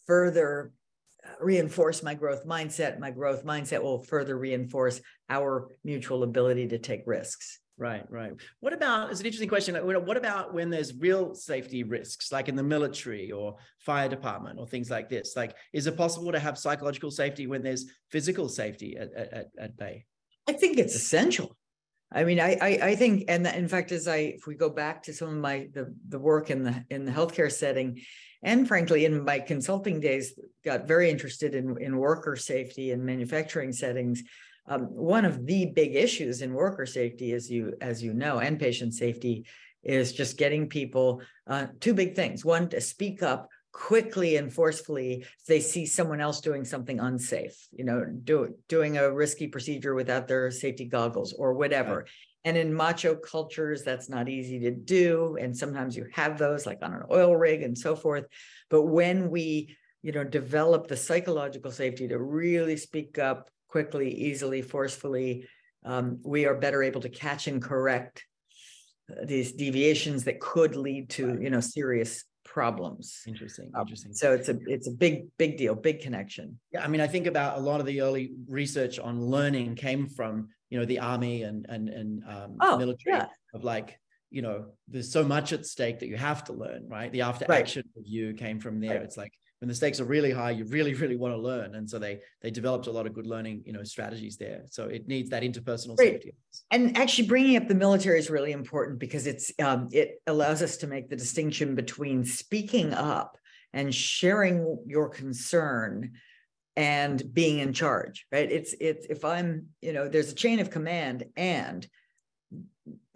further uh, reinforce my growth mindset. My growth mindset will further reinforce our mutual ability to take risks. Right, right. What about, it's an interesting question. Uh, what about when there's real safety risks, like in the military or fire department or things like this? Like, is it possible to have psychological safety when there's physical safety at, at, at bay? I think it's essential. I mean, I, I, I think, and in fact, as I, if we go back to some of my, the, the work in the, in the healthcare setting, and frankly, in my consulting days, got very interested in, in worker safety and manufacturing settings um, one of the big issues in worker safety, as you as you know, and patient safety, is just getting people uh, two big things. One, to speak up quickly and forcefully if they see someone else doing something unsafe, you know, do, doing a risky procedure without their safety goggles or whatever. Right. And in macho cultures, that's not easy to do. And sometimes you have those like on an oil rig and so forth. But when we, you know, develop the psychological safety to really speak up quickly, easily, forcefully, um, we are better able to catch and correct these deviations that could lead to, you know, serious problems. Interesting. Um, interesting. Um, so it's a it's a big big deal, big connection. Yeah, I mean, I think about a lot of the early research on learning came from you know the army and and and um, oh, military yeah. of like you know there's so much at stake that you have to learn, right? The after action review came from there. Right. It's like when the stakes are really high, you really, really want to learn. And so they they developed a lot of good learning, you know, strategies there. So it needs that interpersonal Great. safety. And actually, bringing up the military is really important because it's um, it allows us to make the distinction between speaking up and sharing your concern and being in charge right it's it's if i'm you know there's a chain of command and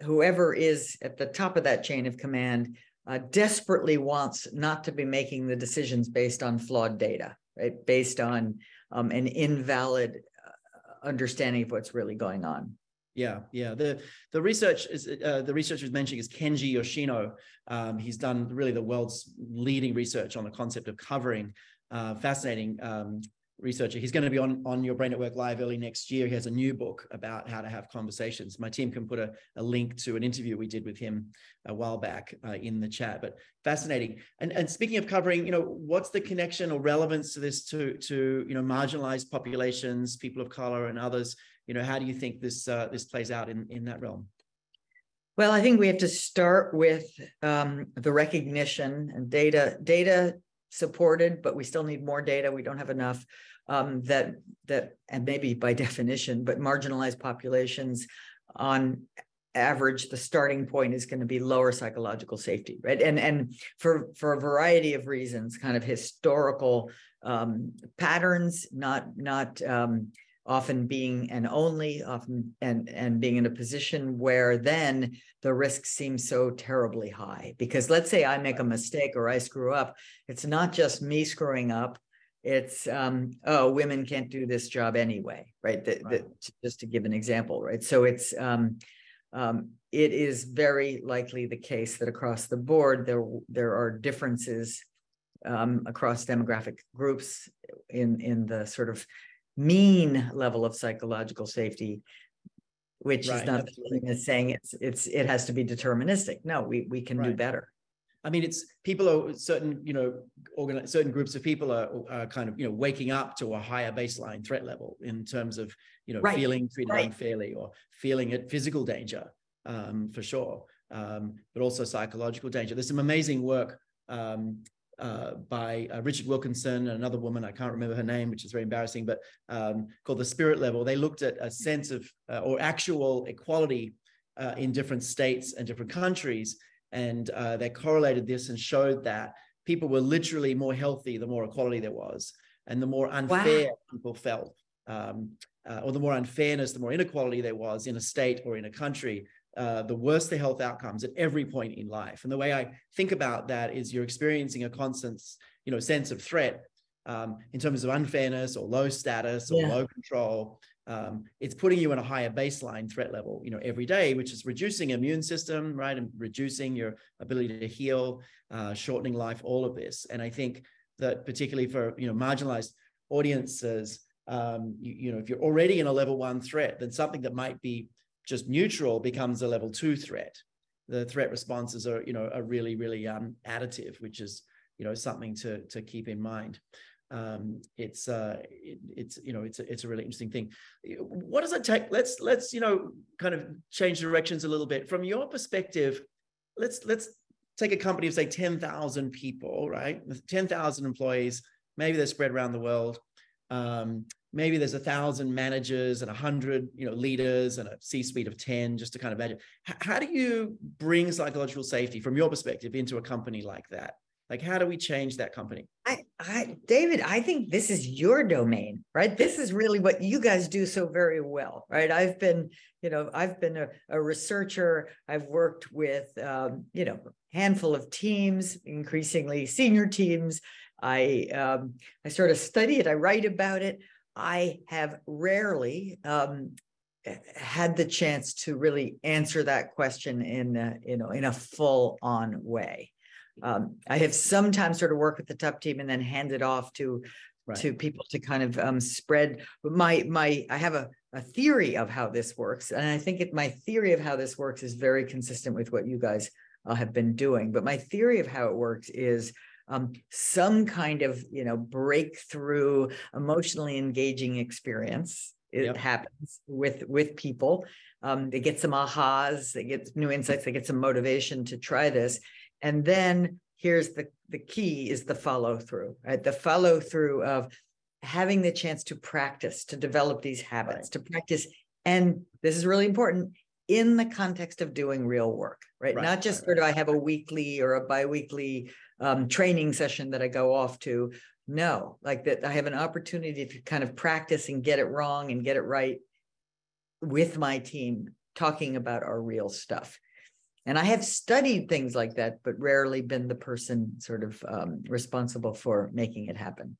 whoever is at the top of that chain of command uh, desperately wants not to be making the decisions based on flawed data, right? Based on um, an invalid uh, understanding of what's really going on. Yeah, yeah. The the research is uh, the researcher is mentioning is Kenji Yoshino. Um, he's done really the world's leading research on the concept of covering. Uh, fascinating um, researcher. He's going to be on, on your Brain at Work Live early next year. He has a new book about how to have conversations. My team can put a, a link to an interview we did with him a while back uh, in the chat, but fascinating. And, and speaking of covering, you know, what's the connection or relevance to this to, to, you know, marginalized populations, people of color and others? You know, how do you think this, uh, this plays out in, in that realm? Well, I think we have to start with um, the recognition and data, data supported, but we still need more data. We don't have enough um, that that and maybe by [LAUGHS] definition, but marginalized populations on average the starting point is going to be lower psychological safety right and and for for a variety of reasons kind of historical um, patterns not not um, often being an only often and and being in a position where then the risk seems so terribly high. Because let's say i make a mistake or i screw up it's not just me screwing up it's um, oh women can't do this job anyway right, the, right. The, just to give an example right? So it's um, um, it is very likely the case that across the board there there are differences um, across demographic groups in in the sort of mean level of psychological safety which right. is not as saying it's it's it has to be deterministic no we we can right. do better I mean, it's people are certain, you know, organ, certain groups of people are, are, kind of, you know, waking up to a higher baseline threat level in terms of, you know, right. feeling treated unfairly or feeling at physical danger, um, for sure, um, but also psychological danger. There's some amazing work um, uh, by uh, Richard Wilkinson and another woman, I can't remember her name, which is very embarrassing, but um, called The Spirit Level. They looked at a sense of uh, or actual equality uh, in different states and different countries and uh, they correlated this and showed that people were literally more healthy the more equality there was and the more unfair wow. people felt um, uh, or the more unfairness the more inequality there was in a state or in a country uh, the worse the health outcomes at every point in life and the way i think about that is you're experiencing a constant you know sense of threat um, in terms of unfairness or low status or yeah. low control um, it's putting you in a higher baseline threat level, you know, every day, which is reducing immune system, right, and reducing your ability to heal, uh, shortening life, all of this. And I think that particularly for you know marginalized audiences, um, you, you know, if you're already in a level one threat, then something that might be just neutral becomes a level two threat. The threat responses are, you know, are really, really um, additive, which is, you know, something to to keep in mind um, it's uh, it, it's you know it's a, it's a really interesting thing. What does it take? Let's let's you know kind of change directions a little bit from your perspective. Let's let's take a company of say ten thousand people, right? Ten thousand employees, maybe they're spread around the world. Um, maybe there's a thousand managers and a hundred you know leaders and a C-suite of ten, just to kind of imagine. H- how do you bring psychological safety from your perspective into a company like that? like how do we change that company I, I david i think this is your domain right this is really what you guys do so very well right i've been you know i've been a, a researcher i've worked with um, you know handful of teams increasingly senior teams i um, i sort of study it i write about it i have rarely um, had the chance to really answer that question in a, you know in a full on way um, I have sometimes sort of worked with the top team and then hand it off to right. to people to kind of um, spread. But my my I have a a theory of how this works, and I think it, my theory of how this works is very consistent with what you guys uh, have been doing. But my theory of how it works is. Um, some kind of you know breakthrough emotionally engaging experience it yep. happens with with people um, they get some ahas they get new insights they get some motivation to try this and then here's the, the key is the follow through, right? The follow through of having the chance to practice, to develop these habits, right. to practice. And this is really important in the context of doing real work, right? right Not just right, sort of I have a weekly or a biweekly um, training session that I go off to. No, like that I have an opportunity to kind of practice and get it wrong and get it right with my team, talking about our real stuff. And I have studied things like that, but rarely been the person sort of um, responsible for making it happen.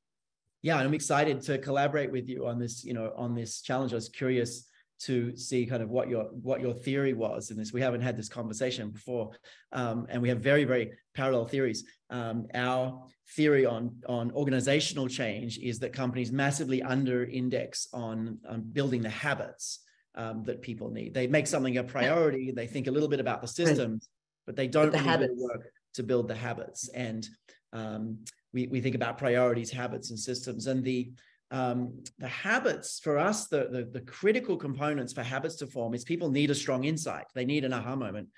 Yeah, and I'm excited to collaborate with you on this. You know, on this challenge. I was curious to see kind of what your what your theory was in this. We haven't had this conversation before, um, and we have very very parallel theories. Um, our theory on on organizational change is that companies massively under index on, on building the habits um, that people need. They make something a priority. They think a little bit about the systems, but they don't the really work to build the habits. And um, we we think about priorities, habits, and systems. And the um, the habits for us, the, the, the critical components for habits to form is people need a strong insight. They need an aha moment,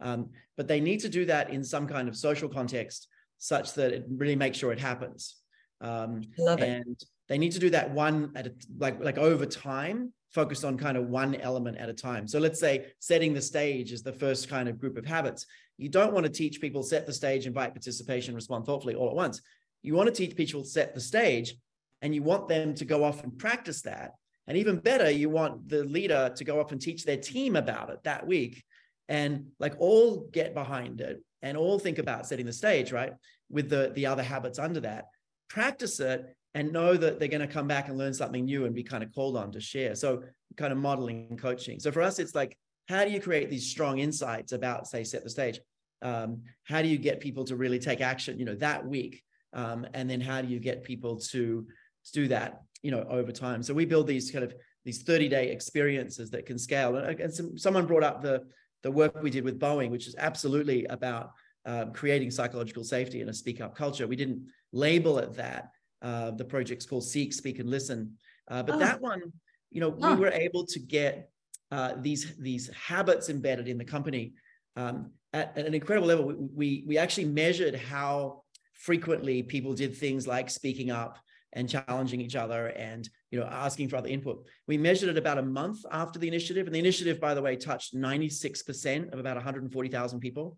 um, but they need to do that in some kind of social context, such that it really makes sure it happens. Um, Love and it. they need to do that one at a, like like over time focused on kind of one element at a time. So let's say setting the stage is the first kind of group of habits. You don't want to teach people set the stage, invite participation, respond thoughtfully all at once. You want to teach people set the stage and you want them to go off and practice that. And even better, you want the leader to go off and teach their team about it that week and like all get behind it and all think about setting the stage, right? With the, the other habits under that. Practice it and know that they're going to come back and learn something new and be kind of called on to share. So, kind of modeling and coaching. So, for us, it's like, how do you create these strong insights about, say, set the stage? Um, how do you get people to really take action, you know, that week? Um, and then how do you get people to, to do that, you know, over time? So we build these kind of these 30 day experiences that can scale. And, and some, someone brought up the the work we did with Boeing, which is absolutely about um, creating psychological safety in a speak up culture. We didn't label it that, uh, the project's called Seek, Speak, and Listen. Uh, but oh. that one, you know, we were able to get uh, these these habits embedded in the company um, at, at, an incredible level. We, we we actually measured how frequently people did things like speaking up and challenging each other and you know asking for other input we measured it about a month after the initiative and the initiative by the way touched 96% of about 140000 people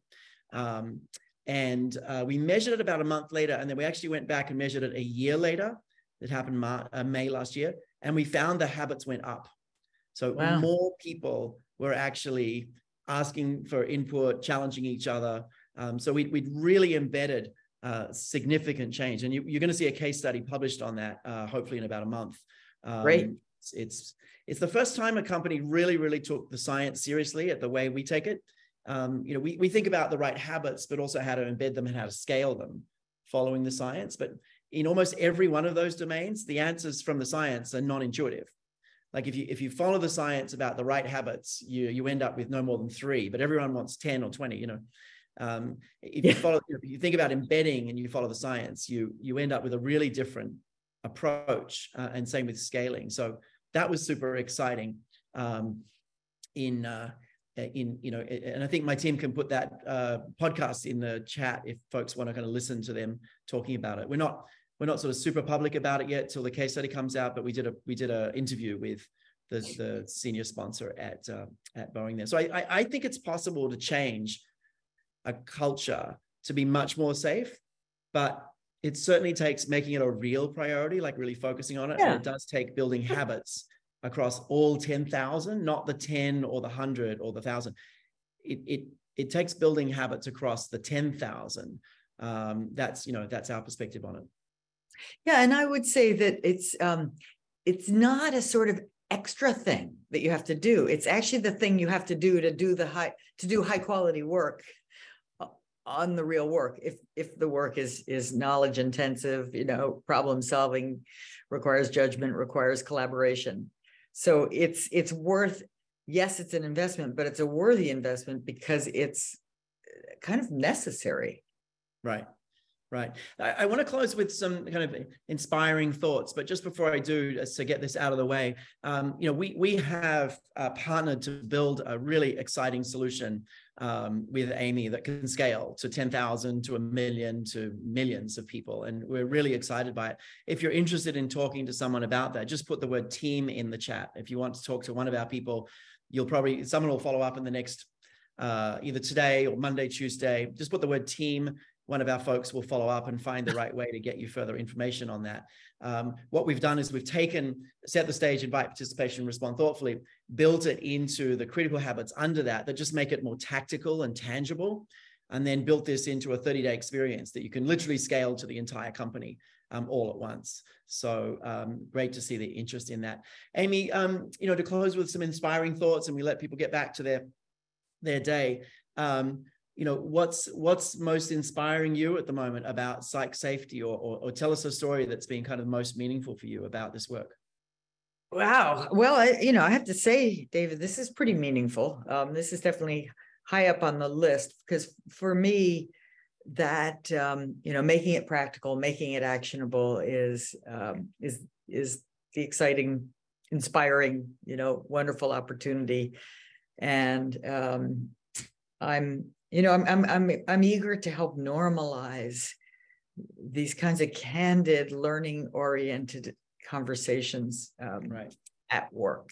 um, and uh, we measured it about a month later, and then we actually went back and measured it a year later. It happened Mar- uh, May last year, and we found the habits went up. So wow. more people were actually asking for input, challenging each other. Um, so we, would really embedded uh, significant change, and you, are going to see a case study published on that, uh, hopefully in about a month. Um, Great. It's, it's it's the first time a company really really took the science seriously at the way we take it um, you know, we, we think about the right habits, but also how to embed them and how to scale them following the science. But in almost every one of those domains, the answers from the science are non-intuitive. Like if you if you follow the science about the right habits, you you end up with no more than three, but everyone wants 10 or 20, you know. Um, if you follow, if you think about embedding and you follow the science, you you end up with a really different approach, uh, and same with scaling. So that was super exciting. Um, in uh, uh, in you know and i think my team can put that uh, podcast in the chat if folks want to kind of listen to them talking about it we're not we're not sort of super public about it yet till the case study comes out but we did a we did a interview with the, the senior sponsor at uh, at boeing there so I, I i think it's possible to change a culture to be much more safe but it certainly takes making it a real priority, like really focusing on it. Yeah. And it does take building habits across all 10,000, not the 10 or the 100 or the 1,000. It, it, it takes building habits across the 10,000. Um, that's, you know, that's our perspective on it. Yeah. And I would say that it's, um, it's not a sort of extra thing that you have to do. It's actually the thing you have to do to do the high, to do high quality work on the real work. If if the work is is knowledge intensive you know problem solving requires judgment requires collaboration. So it's it's worth yes it's an investment but it's a worthy investment because it's uh, kind of necessary. Right. Right. I, I, want to close with some kind of inspiring thoughts, but just before I do, uh, to get this out of the way, um, you know, we we have uh, partnered to build a really exciting solution um, with Amy that can scale to 10,000 to a million to millions of people. And we're really excited by it. If you're interested in talking to someone about that, just put the word team in the chat. If you want to talk to one of our people, you'll probably, someone will follow up in the next uh, either today or Monday, Tuesday. Just put the word team one of our folks will follow up and find the [LAUGHS] right way to get you further information on that. Um, what we've done is we've taken, set the stage, invite participation, respond thoughtfully, built it into the critical habits under that that just make it more tactical and tangible, and then built this into a 30 day experience that you can literally scale to the entire company um, all at once. So um, great to see the interest in that. Amy, um, you know, to close with some inspiring thoughts and we let people get back to their, their day. Um, you know what's what's most inspiring you at the moment about psych safety or, or, or tell us a story that's been kind of most meaningful for you about this work wow. Well I, you know i have to say david this is pretty meaningful. Um, this is definitely high up on the list because for me that um, you know making it practical making it actionable is um, is is the exciting inspiring you know wonderful opportunity. And um, i'm you know i'm i'm i'm, I'm eager to help normalize these kinds of candid learning oriented conversations um, right at work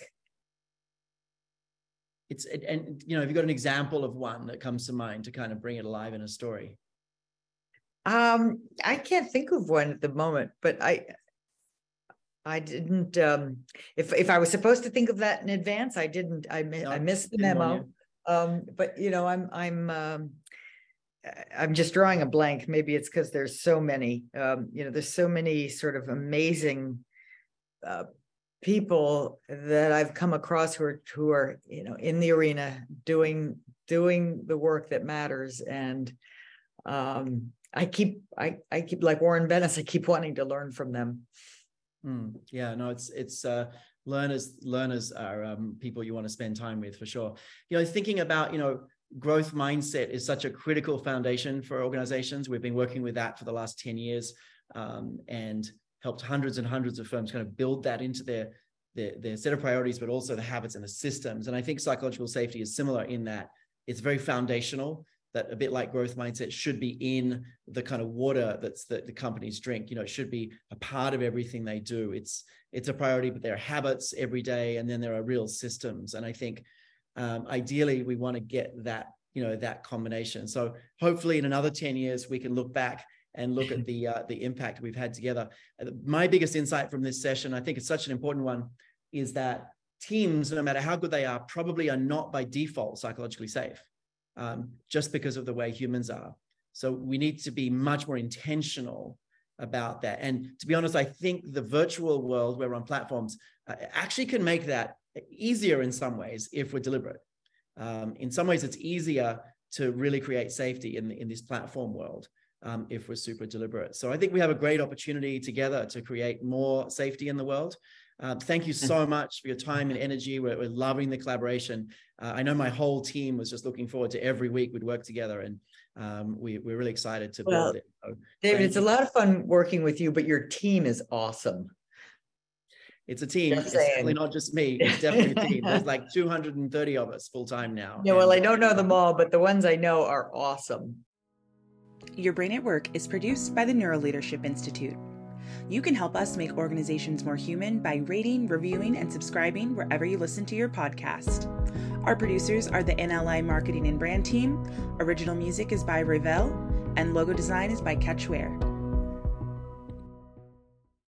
it's and you know have you got an example of one that comes to mind to kind of bring it alive in a story um i can't think of one at the moment but i I didn't. Um, if if I was supposed to think of that in advance, I didn't. I mi- no, I missed the memo. Um, but you know, I'm I'm um, I'm just drawing a blank. Maybe it's because there's so many. Um, you know, there's so many sort of amazing uh, people that I've come across who are who are you know in the arena doing doing the work that matters. And um, I keep I I keep like Warren Bennis I keep wanting to learn from them. Mm, yeah, no, it's it's uh, learners learners are um, people you want to spend time with for sure. You know thinking about you know growth mindset is such a critical foundation for organizations. We've been working with that for the last 10 years. Um, and helped hundreds and hundreds of firms kind of build that into their, their their set of priorities but also the habits and the systems. And i think psychological safety is similar in that it's very foundational that a bit like growth mindset should be in the kind of water that's that the companies drink. You know it should be a part of everything they do. It's it's a priority but there are habits every day and then there are real systems. And i think um, ideally we want to get that you know that combination. So hopefully in another 10 years we can look back and look at the uh, the impact we've had together my biggest insight from this session i think it's such an important one is that teams no matter how good they are probably are not by default psychologically safe um, just because of the way humans are. So we need to be much more intentional about that. And to be honest, I think the virtual world where we're on platforms uh, actually can make that easier in some ways if we're deliberate. Um, in some ways, it's easier to really create safety in, in this platform world um, if we're super deliberate. So I think we have a great opportunity together to create more safety in the world. Uh, thank you so much for your time and energy. We're, we're loving the collaboration. Uh, I know my whole team was just looking forward to every week we'd work together, and um, we, we're really excited to well, build it. So, David, it's you. a lot of fun working with you, but your team is awesome. It's a team. Just it's saying. definitely not just me. It's [LAUGHS] definitely a team. There's like 230 of us full time now. Yeah, well, I don't know them all, but the ones I know are awesome. Your Brain at Work is produced by the Neuroleadership Institute. You can help us make organizations more human by rating, reviewing, and subscribing wherever you listen to your podcast. Our producers are the NLI Marketing and Brand Team. Original music is by Revel, and logo design is by Catchware.